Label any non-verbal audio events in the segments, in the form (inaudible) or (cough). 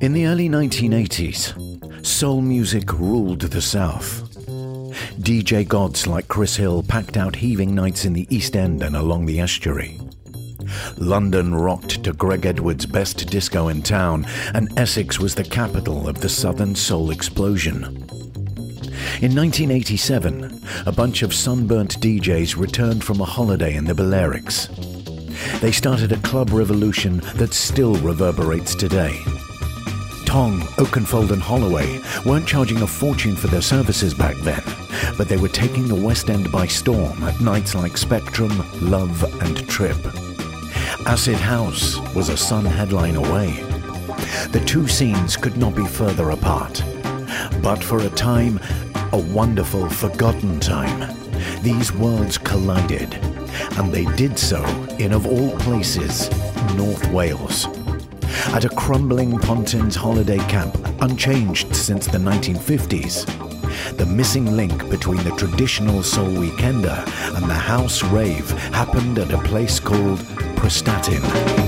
In the early 1980s, soul music ruled the South. DJ gods like Chris Hill packed out heaving nights in the East End and along the estuary. London rocked to Greg Edwards' best disco in town, and Essex was the capital of the Southern Soul explosion. In 1987, a bunch of sunburnt DJs returned from a holiday in the Balearics. They started a club revolution that still reverberates today. Tong, Oakenfold, and Holloway weren't charging a fortune for their services back then, but they were taking the West End by storm at nights like Spectrum, Love, and Trip. Acid House was a Sun headline away. The two scenes could not be further apart. But for a time, a wonderful, forgotten time, these worlds collided, and they did so in, of all places, North Wales. At a crumbling Pontins holiday camp, unchanged since the 1950s, the missing link between the traditional soul weekender and the house rave happened at a place called Prestatyn.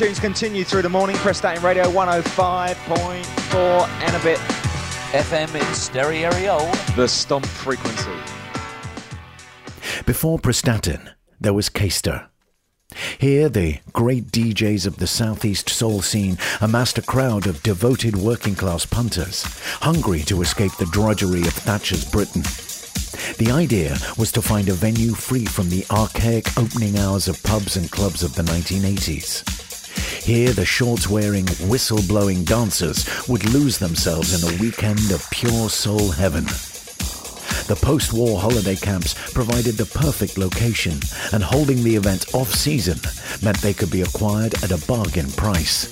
Tunes continue through the morning. Prestatyn Radio 105.4 and a bit. FM in stereo. The stomp frequency. Before Prestatyn, there was Caister. Here, the great DJs of the southeast soul scene amassed a crowd of devoted working class punters, hungry to escape the drudgery of Thatcher's Britain. The idea was to find a venue free from the archaic opening hours of pubs and clubs of the 1980s. Here, the shorts wearing, whistle blowing dancers would lose themselves in a weekend of pure soul heaven. The post war holiday camps provided the perfect location, and holding the event off season meant they could be acquired at a bargain price.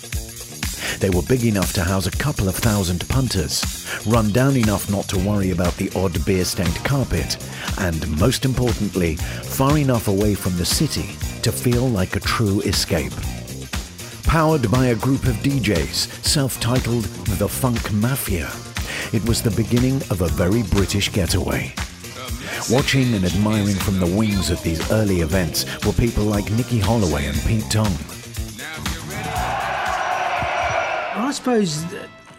They were big enough to house a couple of thousand punters, run down enough not to worry about the odd beer stained carpet, and most importantly, far enough away from the city to feel like a true escape. Powered by a group of DJs self titled The Funk Mafia, it was the beginning of a very British getaway. Watching and admiring from the wings at these early events were people like Nicky Holloway and Pete Tong. I suppose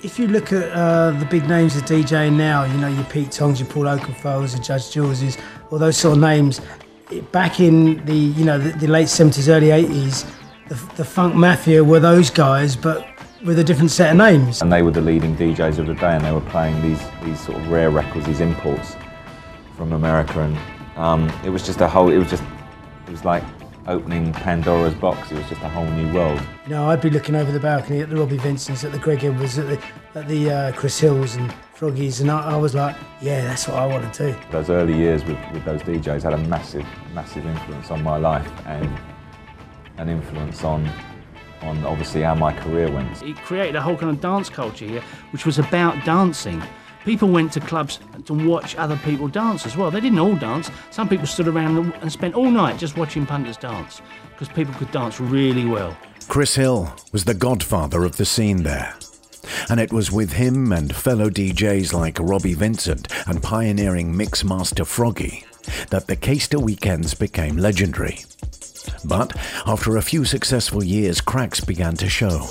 if you look at uh, the big names of DJing now, you know, your Pete Tongs, your Paul Oakenfolds, your Judge Juleses, all those sort of names, back in the, you know, the, the late 70s, early 80s, the, the Funk Mafia were those guys, but with a different set of names. And they were the leading DJs of the day, and they were playing these these sort of rare records, these imports from America, and um, it was just a whole. It was just, it was like opening Pandora's box. It was just a whole new world. You know, I'd be looking over the balcony at the Robbie Vincents, at the Greg Edwards, at the, at the uh, Chris Hills and Froggies, and I, I was like, yeah, that's what I want to do. Those early years with, with those DJs had a massive, massive influence on my life and an influence on on obviously how my career went. It created a whole kind of dance culture here, which was about dancing. People went to clubs to watch other people dance as well. They didn't all dance. Some people stood around and spent all night just watching punters dance because people could dance really well. Chris Hill was the godfather of the scene there. And it was with him and fellow DJs like Robbie Vincent and pioneering mix master Froggy that the Caister weekends became legendary. But after a few successful years, cracks began to show.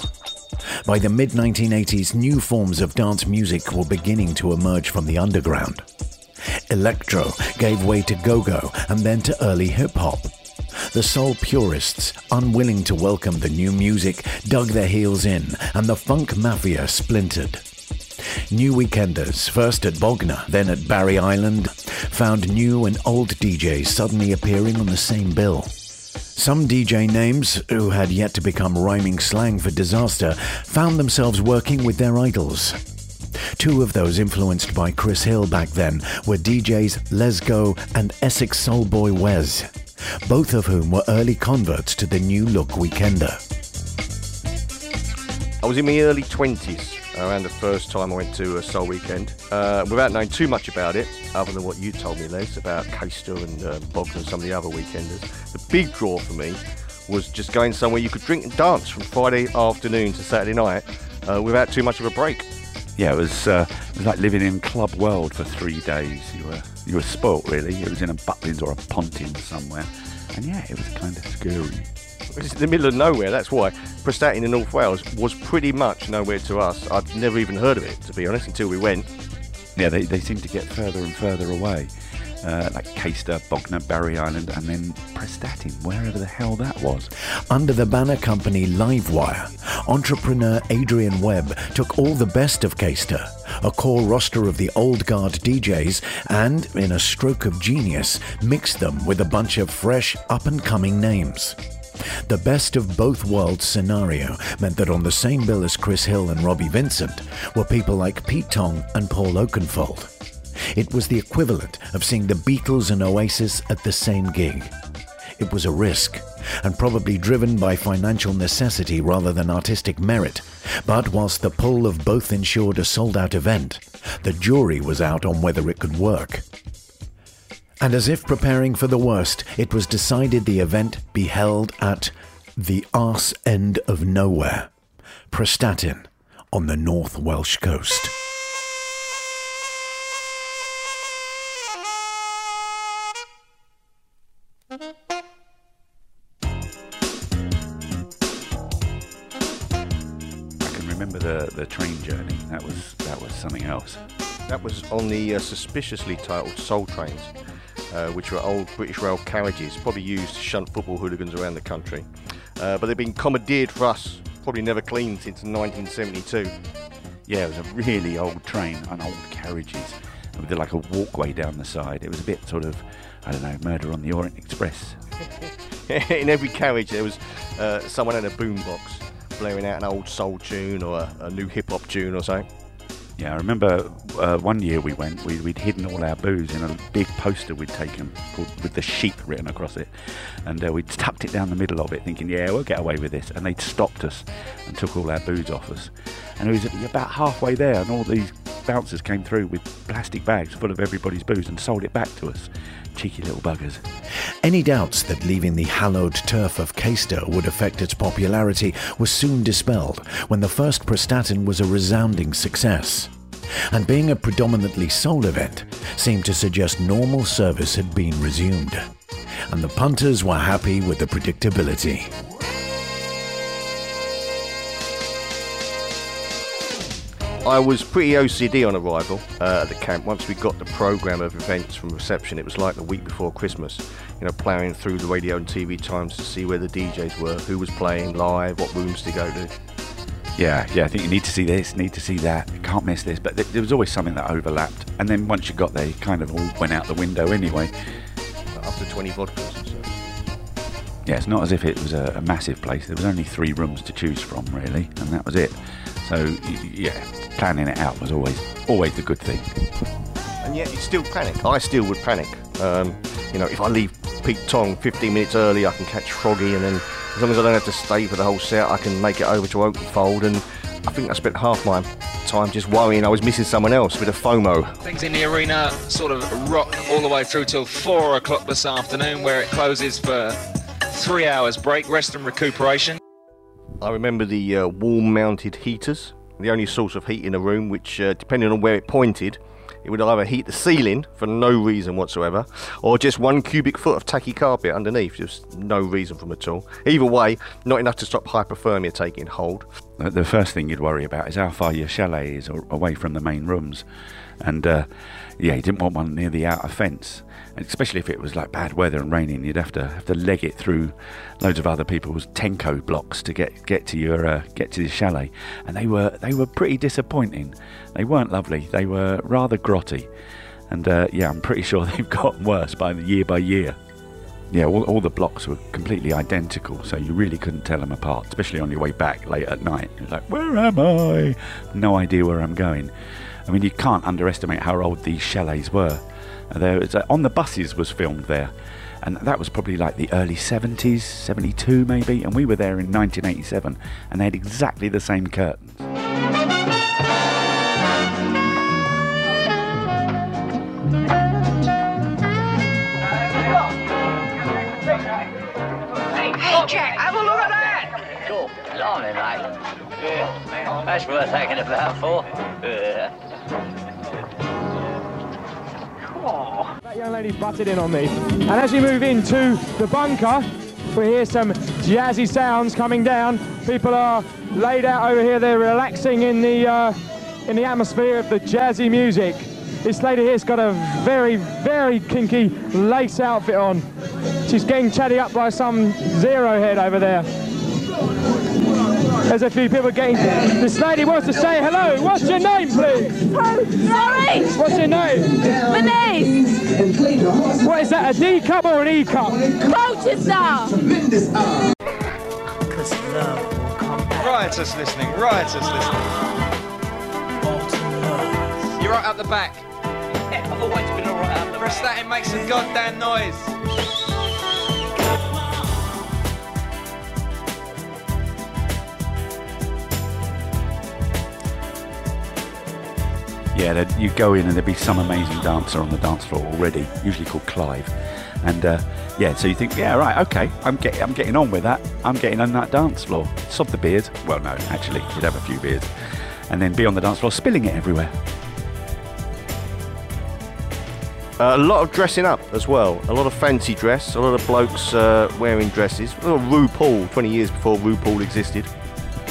By the mid 1980s, new forms of dance music were beginning to emerge from the underground. Electro gave way to go go and then to early hip hop. The soul purists, unwilling to welcome the new music, dug their heels in, and the funk mafia splintered. New weekenders, first at Bognor, then at Barry Island, found new and old DJs suddenly appearing on the same bill. Some DJ names, who had yet to become rhyming slang for disaster, found themselves working with their idols. Two of those influenced by Chris Hill back then were DJs Lesgo and Essex Soul Boy Wes, both of whom were early converts to the new look weekender. I was in my early 20s around the first time I went to a Soul Weekend, uh, without knowing too much about it, other than what you told me, Les, about Caister and uh, and some of the other weekenders. The big draw for me was just going somewhere you could drink and dance from Friday afternoon to Saturday night uh, without too much of a break. Yeah, it was, uh, it was like living in club world for three days. You were you were spoilt really. It was in a Butlins or a Pontins somewhere, and yeah, it was kind of scary. It's in the middle of nowhere, that's why. Prestatyn in North Wales was pretty much nowhere to us. I'd never even heard of it, to be honest, until we went. Yeah, they, they seem to get further and further away. Uh, like Caister, Bognor, Barry Island, and then Prestatyn, wherever the hell that was. Under the banner company Livewire, entrepreneur Adrian Webb took all the best of Caister, a core roster of the old guard DJs, and, in a stroke of genius, mixed them with a bunch of fresh, up and coming names. The best of both worlds scenario meant that on the same bill as Chris Hill and Robbie Vincent were people like Pete Tong and Paul Oakenfold. It was the equivalent of seeing the Beatles and Oasis at the same gig. It was a risk, and probably driven by financial necessity rather than artistic merit. But whilst the pull of both ensured a sold out event, the jury was out on whether it could work. And as if preparing for the worst, it was decided the event be held at the arse end of nowhere, Prestatyn, on the North Welsh coast. I can remember the, the train journey. That was that was something else. That was on the uh, suspiciously titled Soul Trains, uh, which were old British Rail carriages, probably used to shunt football hooligans around the country. Uh, but they've been commandeered for us, probably never cleaned since 1972. Yeah, it was a really old train and old carriages with like a walkway down the side. It was a bit sort of, I don't know, Murder on the Orient Express. (laughs) In every carriage, there was uh, someone in a boombox blaring out an old soul tune or a, a new hip hop tune or something. Yeah, I remember uh, one year we went, we, we'd hidden all our booze in a big poster we'd taken called, with the sheep written across it. And uh, we'd tucked it down the middle of it, thinking, yeah, we'll get away with this. And they'd stopped us and took all our booze off us. And it was about halfway there, and all these bouncers came through with plastic bags full of everybody's booze and sold it back to us. Cheeky little buggers. Any doubts that leaving the hallowed turf of Caister would affect its popularity were soon dispelled when the first Prestatyn was a resounding success. And being a predominantly soul event seemed to suggest normal service had been resumed. And the punters were happy with the predictability. I was pretty OCD on arrival uh, at the camp. Once we got the program of events from reception, it was like the week before Christmas. You know, ploughing through the radio and TV times to see where the DJs were, who was playing live, what rooms to go to. Yeah, yeah, I think you need to see this, need to see that, can't miss this. But th- there was always something that overlapped. And then once you got there, you kind of all went out the window anyway. After 20 vodkas and so. Yeah, it's not as if it was a, a massive place. There was only three rooms to choose from, really, and that was it. So, yeah, planning it out was always always the good thing. And yet you still panic. I still would panic. Um, you know, if I leave Pete Tong 15 minutes early, I can catch Froggy, and then as long as I don't have to stay for the whole set, I can make it over to Oakenfold. And I think I spent half my time just worrying I was missing someone else with a FOMO. Things in the arena sort of rock all the way through till four o'clock this afternoon, where it closes for three hours break, rest and recuperation. I remember the uh, wall-mounted heaters, the only source of heat in a room, which, uh, depending on where it pointed, it would either heat the ceiling for no reason whatsoever, or just one cubic foot of tacky carpet underneath, just no reason from at all. Either way, not enough to stop hypothermia taking hold. The- The first thing you'd worry about is how far your chalet is away from the main rooms. And uh, yeah, you didn't want one near the outer fence. Especially if it was like bad weather and raining, you'd have to have to leg it through loads of other people's tenko blocks to get get to your uh, get to the chalet. And they were they were pretty disappointing. They weren't lovely. They were rather grotty. And uh, yeah, I'm pretty sure (laughs) they've gotten worse by the year by year. Yeah, all, all the blocks were completely identical, so you really couldn't tell them apart, especially on your way back late at night. You're like, where am I? No idea where I'm going. I mean, you can't underestimate how old these chalets were. There was, uh, on the buses was filmed there, and that was probably like the early 70s, 72 maybe, and we were there in 1987, and they had exactly the same curtains. That's worth hanging about for. Young lady's butted in on me. And as you move into the bunker, we hear some jazzy sounds coming down. People are laid out over here. They're relaxing in the uh, in the atmosphere of the jazzy music. This lady here's got a very, very kinky lace outfit on. She's getting chatty up by some zero head over there. There's a few people getting. This lady wants to say hello. What's your name, please? Oh, sorry? What's your name? Denise! What is that, a D cup or an E cup? Colchester! Riotous listening, riotous listening. You're right at the back. I've always been alright out the Press that and make some goddamn noise. Yeah, you go in and there'd be some amazing dancer on the dance floor already, usually called Clive. And uh, yeah, so you think, yeah, right, okay, I'm getting, I'm getting on with that. I'm getting on that dance floor. Sod the beard. Well, no, actually, you'd have a few beards, and then be on the dance floor, spilling it everywhere. Uh, a lot of dressing up as well. A lot of fancy dress. A lot of blokes uh, wearing dresses. A lot of RuPaul, 20 years before RuPaul existed.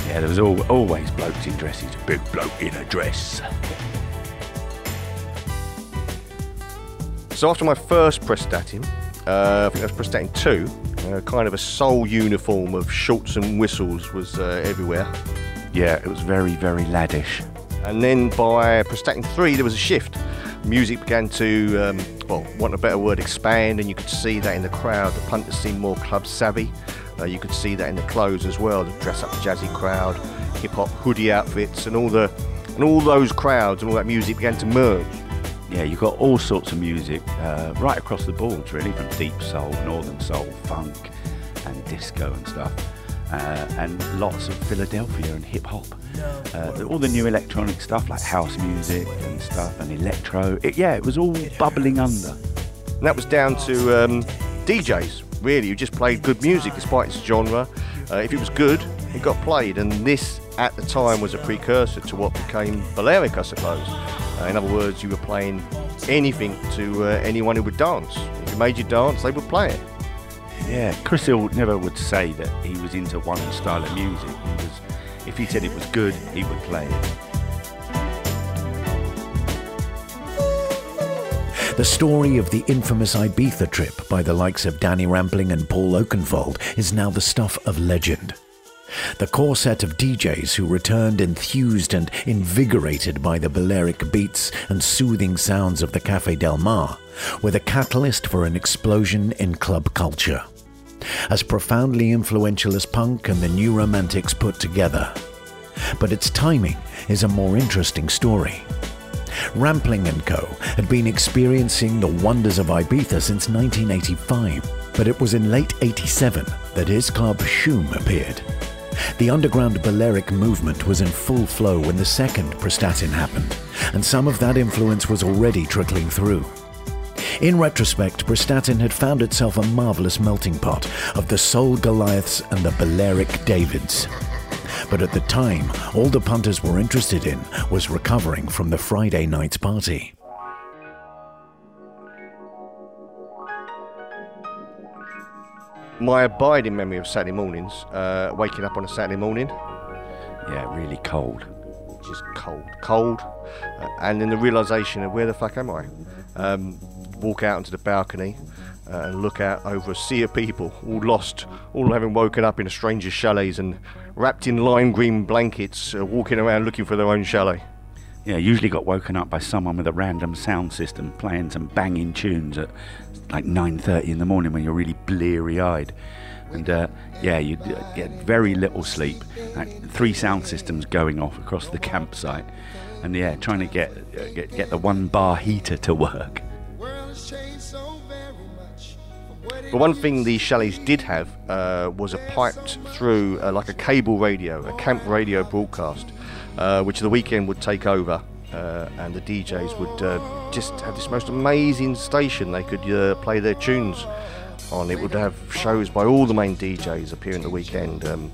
Yeah, there was al- always blokes in dresses. Big bloke in a dress. So after my first Prestatyn, uh, I think that was Prestatyn 2, uh, kind of a soul uniform of shorts and whistles was uh, everywhere. Yeah, it was very, very laddish. And then by Prestatyn 3, there was a shift. Music began to, um, well, want a better word, expand, and you could see that in the crowd. The punters seemed more club savvy. Uh, you could see that in the clothes as well, the dress up jazzy crowd, hip hop hoodie outfits, and all the and all those crowds and all that music began to merge. Yeah, you've got all sorts of music uh, right across the boards, really, from deep soul, northern soul, funk, and disco and stuff, uh, and lots of Philadelphia and hip hop. Uh, all the new electronic stuff like house music and stuff, and electro. It, yeah, it was all bubbling under. And that was down to um, DJs, really, who just played good music despite its genre. Uh, if it was good, it got played, and this at the time was a precursor to what became Balearic, I suppose. Uh, in other words, you were playing anything to uh, anyone who would dance. If you made you dance, they would play it. Yeah, Chris Hill never would say that he was into one style of music. He was, if he said it was good, he would play it. The story of the infamous Ibiza trip by the likes of Danny Rampling and Paul Oakenfold is now the stuff of legend. The core set of DJs who returned enthused and invigorated by the Balearic beats and soothing sounds of the Cafe Del Mar were the catalyst for an explosion in club culture. As profoundly influential as punk and the new romantics put together. But its timing is a more interesting story. Rampling & Co. had been experiencing the wonders of Ibiza since 1985, but it was in late 87 that his club Shoom appeared. The underground Balearic movement was in full flow when the second Prestatyn happened, and some of that influence was already trickling through. In retrospect, Prestatyn had found itself a marvelous melting pot of the Soul Goliaths and the Balearic Davids. But at the time, all the punters were interested in was recovering from the Friday night's party. My abiding memory of Saturday mornings, uh, waking up on a Saturday morning, Yeah, really cold. just cold, cold, uh, and then the realization of where the fuck am I? Um, walk out onto the balcony uh, and look out over a sea of people, all lost, all having woken up in a stranger's chalets and wrapped in lime green blankets, uh, walking around looking for their own chalet. Yeah, usually got woken up by someone with a random sound system playing some banging tunes at like 9:30 in the morning when you're really bleary-eyed. And uh, yeah, you get very little sleep. Like three sound systems going off across the (laughs) campsite, and yeah, trying to get uh, get, get the one bar heater to work. But one thing the chalets did have uh, was a piped through uh, like a cable radio, a camp radio broadcast, uh, which the weekend would take over, uh, and the DJs would uh, just have this most amazing station they could uh, play their tunes on. It would have shows by all the main DJs appearing the weekend. Um,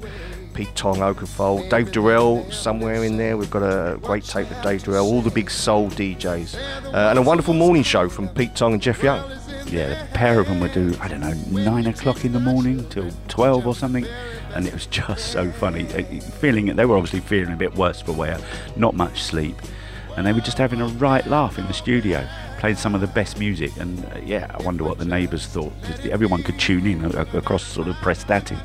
Pete Tong, Oakenfold, Dave Dorrell somewhere in there. We've got a great tape of Dave Dorrell, all the big soul DJs, uh, and a wonderful morning show from Pete Tong and Jeff Young. Yeah, the pair of them would do, I don't know, nine o'clock in the morning till 12 or something. And it was just so funny. Uh, Feeling they were obviously feeling a bit worse for wear, not much sleep. And they were just having a right laugh in the studio, playing some of the best music. And uh, yeah, I wonder what the neighbours thought. Just Everyone could tune in a- a- across sort of Prestatyn.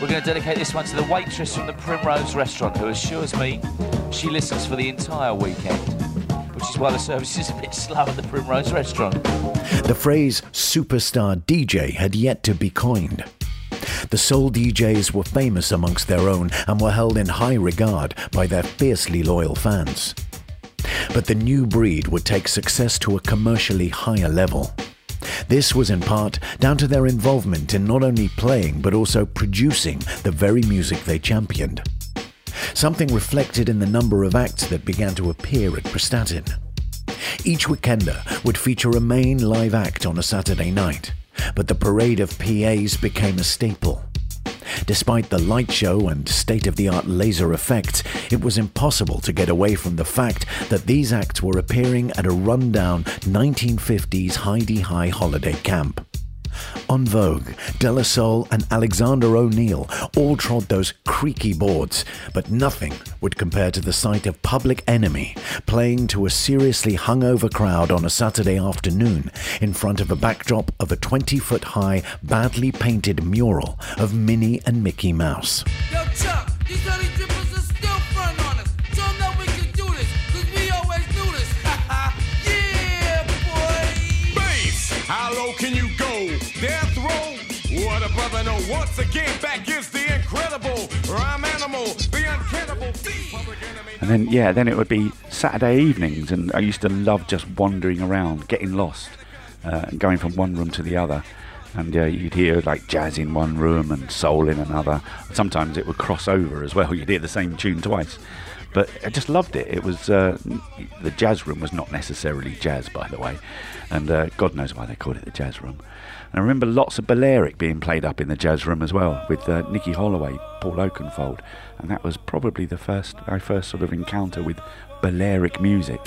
We're going to dedicate this one to the waitress from the Primrose Restaurant who assures me she listens for the entire weekend, which is why the service is a bit slow at the Primrose Restaurant. The phrase superstar DJ had yet to be coined. The soul DJs were famous amongst their own and were held in high regard by their fiercely loyal fans. But the new breed would take success to a commercially higher level. This was in part down to their involvement in not only playing but also producing the very music they championed. Something reflected in the number of acts that began to appear at Prestatyn. Each weekender would feature a main live act on a Saturday night, but the parade of PAs became a staple. Despite the light show and state of the art laser effects, it was impossible to get away from the fact that these acts were appearing at a rundown 1950s Hi-de-Hi holiday camp. En Vogue, De La Soul and Alexander O'Neal all trod those creaky boards, but nothing would compare to the sight of Public Enemy playing to a seriously hungover crowd on a Saturday afternoon in front of a backdrop of a 20 foot high, badly painted mural of Minnie and Mickey Mouse. Yo, Once again, back is the incredible rhyme animal, the uncannibal. And then, yeah, then it would be Saturday evenings, and I used to love just wandering around, getting lost, uh, and going from one room to the other. And uh, you'd hear like jazz in one room and soul in another. Sometimes it would cross over as well. (laughs) You'd hear the same tune twice. But I just loved it. It was uh, the jazz room was not necessarily jazz, by the way, and uh, God knows why they called it the jazz room. And I remember lots of Balearic being played up in the jazz room as well, with uh, Nicky Holloway, Paul Oakenfold, and that was probably the first my first sort of encounter with Balearic music.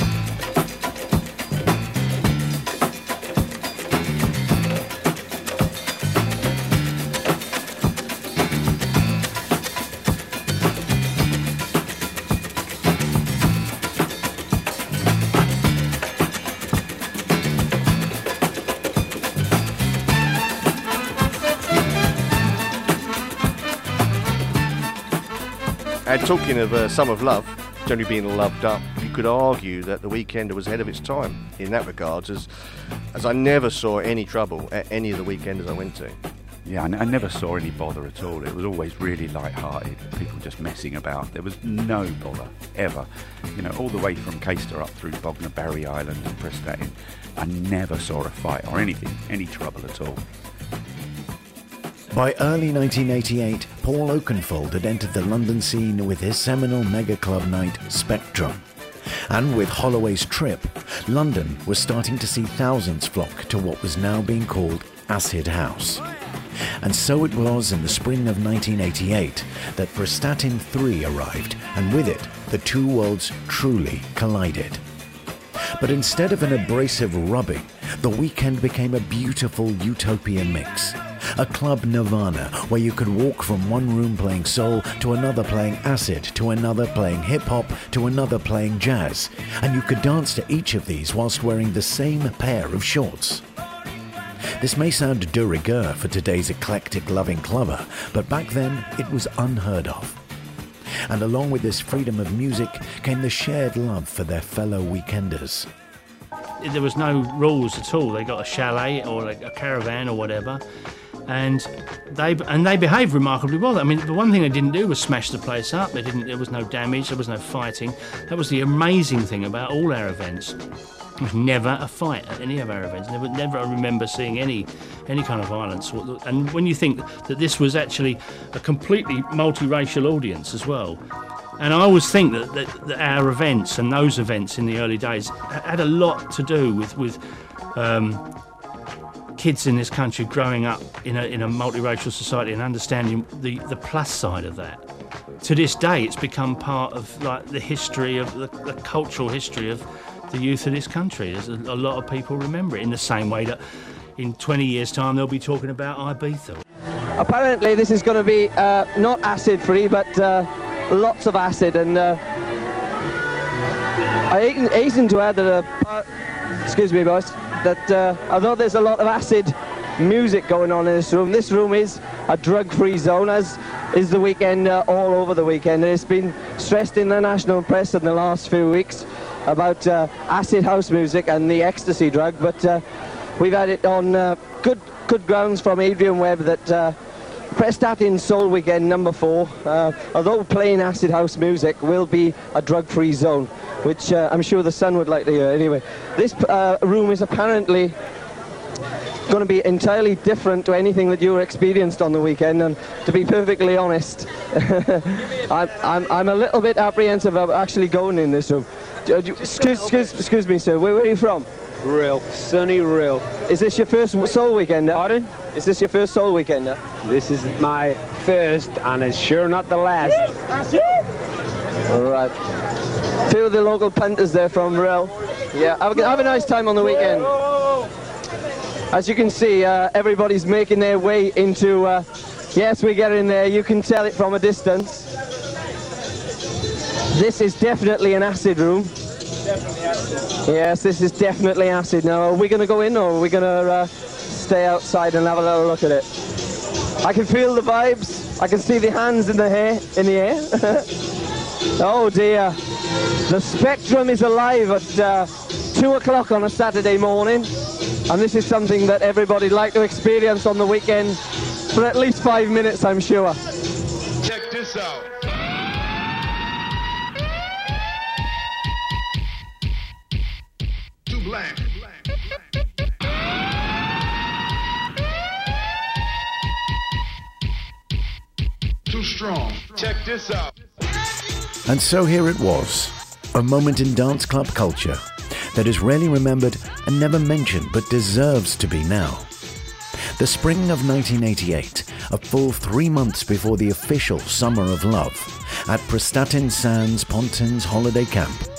Talking of uh, Summer of Love, generally being loved up, you could argue that the Weekender was ahead of its time in that regards, as, as I never saw any trouble at any of the weekenders I went to. Yeah, I, n- I never saw any bother at all. It was always really light-hearted, people just messing about. There was no bother ever. You know, all the way from Caister up through Bognor Barry Island and Prestatyn, I never saw a fight or anything, any trouble at all. By early 1988, Paul Oakenfold had entered the London scene with his seminal mega club night Spectrum. And with Holloway's trip, London was starting to see thousands flock to what was now being called Acid House. And so it was in the spring of 1988 that Prestatyn 3 arrived, and with it, the two worlds truly collided. But instead of an abrasive rubbing, the weekend became a beautiful utopian mix. A club nirvana where you could walk from one room playing soul to another playing acid, to another playing hip hop, to another playing jazz. And you could dance to each of these whilst wearing the same pair of shorts. This may sound de rigueur for today's eclectic loving clubber, but back then it was unheard of. And along with this freedom of music came the shared love for their fellow weekenders. there was no rules at all. They got a chalet or a caravan or whatever, and they and they behaved remarkably well. I mean, the one thing they didn't do was smash the place up. They didn't. There was no damage. There was no fighting. That was the amazing thing about all our events. There was never a fight at any of our events. Never, never I remember seeing any any kind of violence. And when you think that this was actually a completely multiracial audience as well, and I always think that, that, that our events and those events in the early days had a lot to do with with um, kids in this country growing up in a, in a multiracial society and understanding the, the plus side of that. To this day, it's become part of like the history of the, the cultural history of the youth of this country. There's a, a lot of people remember it in the same way that in 20 years' time they'll be talking about Ibiza. Apparently, this is going to be uh, not acid free, but uh, lots of acid. And uh, I hasten to add that, uh, excuse me, boys, that uh, although there's a lot of acid music going on in this room, this room is a drug free zone, as is the weekend uh, all over the weekend. And it's been stressed in the national press in the last few weeks about uh, acid house music and the ecstasy drug, but uh, we've had it on uh, good good grounds from Adrian Webb that uh, Prestatyn Soul Weekend number four, uh, although playing acid house music, will be a drug-free zone, which uh, I'm sure the Sun would like to hear. Anyway, this uh, room is apparently going to be entirely different to anything that you experienced on the weekend, and to be perfectly honest, (laughs) I'm, I'm, I'm a little bit apprehensive of actually going in this room. Do- do- Excuse, excuse, excuse me, sir, where, where are you from? Rhyl, sunny Rhyl. Is this your first soul weekend? Pardon? Is this your first soul weekend? This is my first, and it's sure not the last. All right. Few of the local punters there from Rhyl. Yeah, have a, have a nice time on the weekend. As you can see, uh, everybody's making their way into. Uh, yes, we get in there. You can tell it from a distance. This is definitely an acid room. Yes, this is definitely acid. Now, are we going to go in or are we going to uh, stay outside and have a little look at it? I can feel the vibes. I can see the hands in the hair, in the air. (laughs) oh dear. The spectrum is alive at uh, two o'clock on a Saturday morning, and this is something that everybody'd like to experience on the weekend for at least five minutes, I'm sure. Check this out. This out. And so here it was, a moment in dance club culture that is rarely remembered and never mentioned but deserves to be now. The spring of 1988, a full three months before the official Summer of Love, at Prestatyn Sands Pontins Holiday Camp.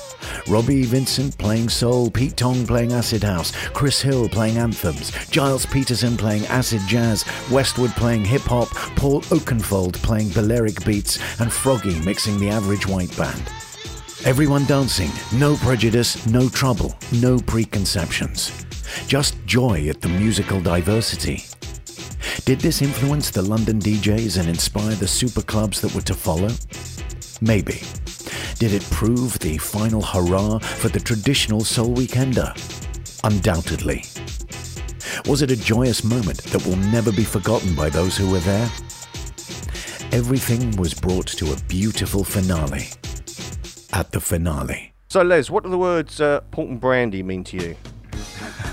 Robbie Vincent playing soul, Pete Tong playing acid house, Chris Hill playing anthems, Gilles Peterson playing acid jazz, Westwood playing hip hop, Paul Oakenfold playing Balearic beats, and Froggy mixing the average white band. Everyone dancing, no prejudice, no trouble, no preconceptions. Just joy at the musical diversity. Did this influence the London DJs and inspire the super clubs that were to follow? Maybe. Did it prove the final hurrah for the traditional soul weekender? Undoubtedly. Was it a joyous moment that will never be forgotten by those who were there? Everything was brought to a beautiful finale. At the finale. So, Les, what do the words uh, port and brandy mean to you?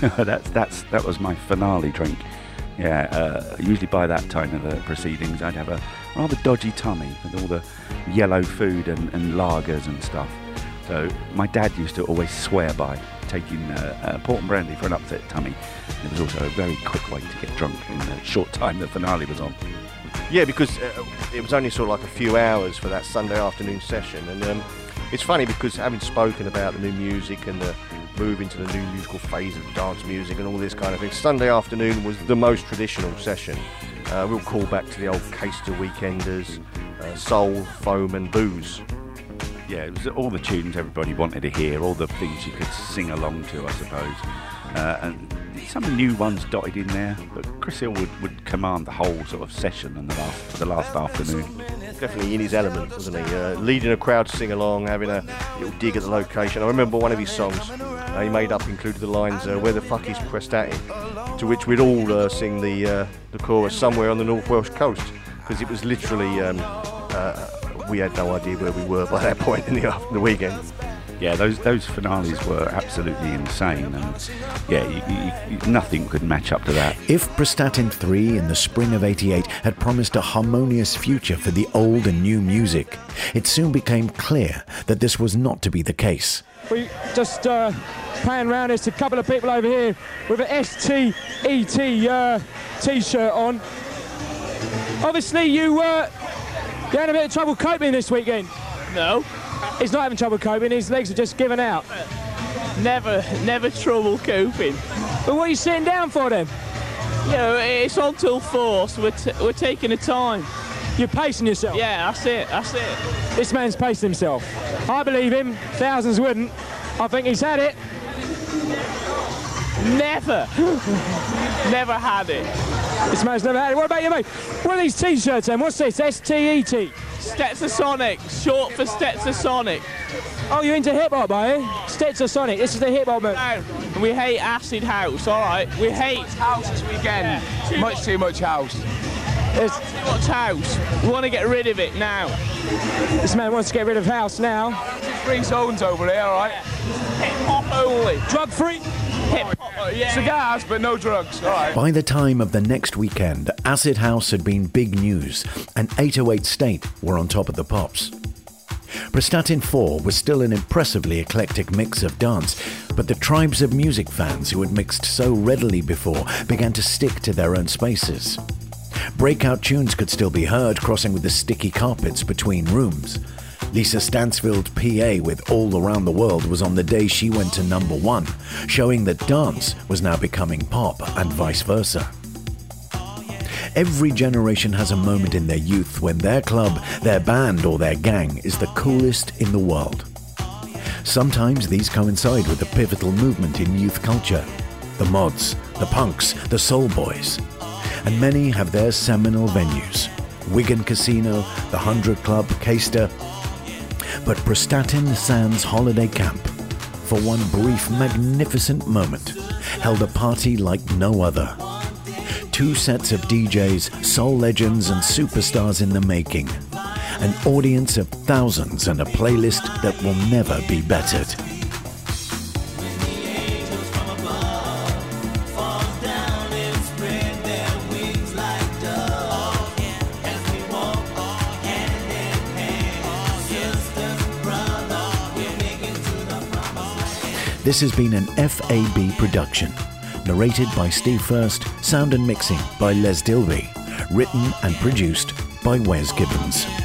(laughs) that's that's that was my finale drink. Yeah, uh, usually by that time of the proceedings, I'd have a rather dodgy tummy with all the yellow food and, and lagers and stuff. So my dad used to always swear by taking uh, uh, port and brandy for an upset tummy. It was also a very quick way to get drunk in the short time the finale was on. Yeah, because uh, it was only sort of like a few hours for that Sunday afternoon session, and um, it's funny because having spoken about the new music and the move into the new musical phase of dance music and all this kind of thing, Sunday afternoon was the most traditional session. Uh, we'll call back to the old Caister Weekenders, uh, soul, foam, and booze. Yeah, it was all the tunes everybody wanted to hear, all the things you could sing along to, I suppose. Uh, and some new ones dotted in there, but Chris Hill would, would command the whole sort of session and the last for the last afternoon. Definitely in his element, wasn't he? Uh, leading a crowd to sing along, having a little dig at the location. I remember one of his songs he made up included the lines, uh, "Where the fuck is Prestatyn?" To which we'd all uh, sing the uh, the chorus somewhere on the North Welsh coast, because it was literally um, uh, we had no idea where we were by that (laughs) point in the after- the weekend. Yeah, those those finales were absolutely insane, and yeah, you, you, you, nothing could match up to that. If Prestatyn 3 in the spring of 88 had promised a harmonious future for the old and new music, it soon became clear that this was not to be the case. We just uh, pan round. There's a couple of people over here with an S-T-E-T uh, t-shirt on. Obviously, you uh, you had a bit of trouble coping this weekend. No. He's not having trouble coping. His legs are just giving out. Never, never trouble coping. But what are you sitting down for then? You know, it's on till four, so we're, t- we're taking the time. You're pacing yourself? Yeah, that's it, that's it. This man's pacing himself. I believe him. Thousands wouldn't. I think he's had it. Never. (laughs) never had it. This man's never had it. What about you, mate? What are these t-shirts then? What's this? S-T-E-T? Stetsasonic, short for Stetsasonic. Oh, you're into hip hop, are you? Stetsasonic. This is the hip hop move. No, we hate acid house. All right, we hate house this weekend. Too much too much house. There's too much house. We want to get rid of it now. This man wants to get rid of house now. Three zones over there, all right. Hip hop only. Drug free. Hip hop. Uh, yeah. Cigars, but no drugs. All right. By the time of the next weekend, Acid House had been big news, and 808 State were on top of the pops. Prestatyn 4 was still an impressively eclectic mix of dance, but the tribes of music fans who had mixed so readily before began to stick to their own spaces. Breakout tunes could still be heard crossing with the sticky carpets between rooms. Lisa Stansfield PA with All Around the World was on the day she went to number one, showing that dance was now becoming pop and vice versa. Every generation has a moment in their youth when their club, their band, or their gang is the coolest in the world. Sometimes these coincide with a pivotal movement in youth culture the mods, the punks, the soul boys. And many have their seminal venues Wigan Casino, the Hundred Club, Caister. But Prestatyn Sands Holiday Camp, for one brief, magnificent moment, held a party like no other two sets of DJs, soul legends, and superstars in the making. An audience of thousands and a playlist that will never be bettered. This has been an FAB production. Narrated by Steve First, sound and mixing by Les Dilby, written and produced by Wes Gibbons.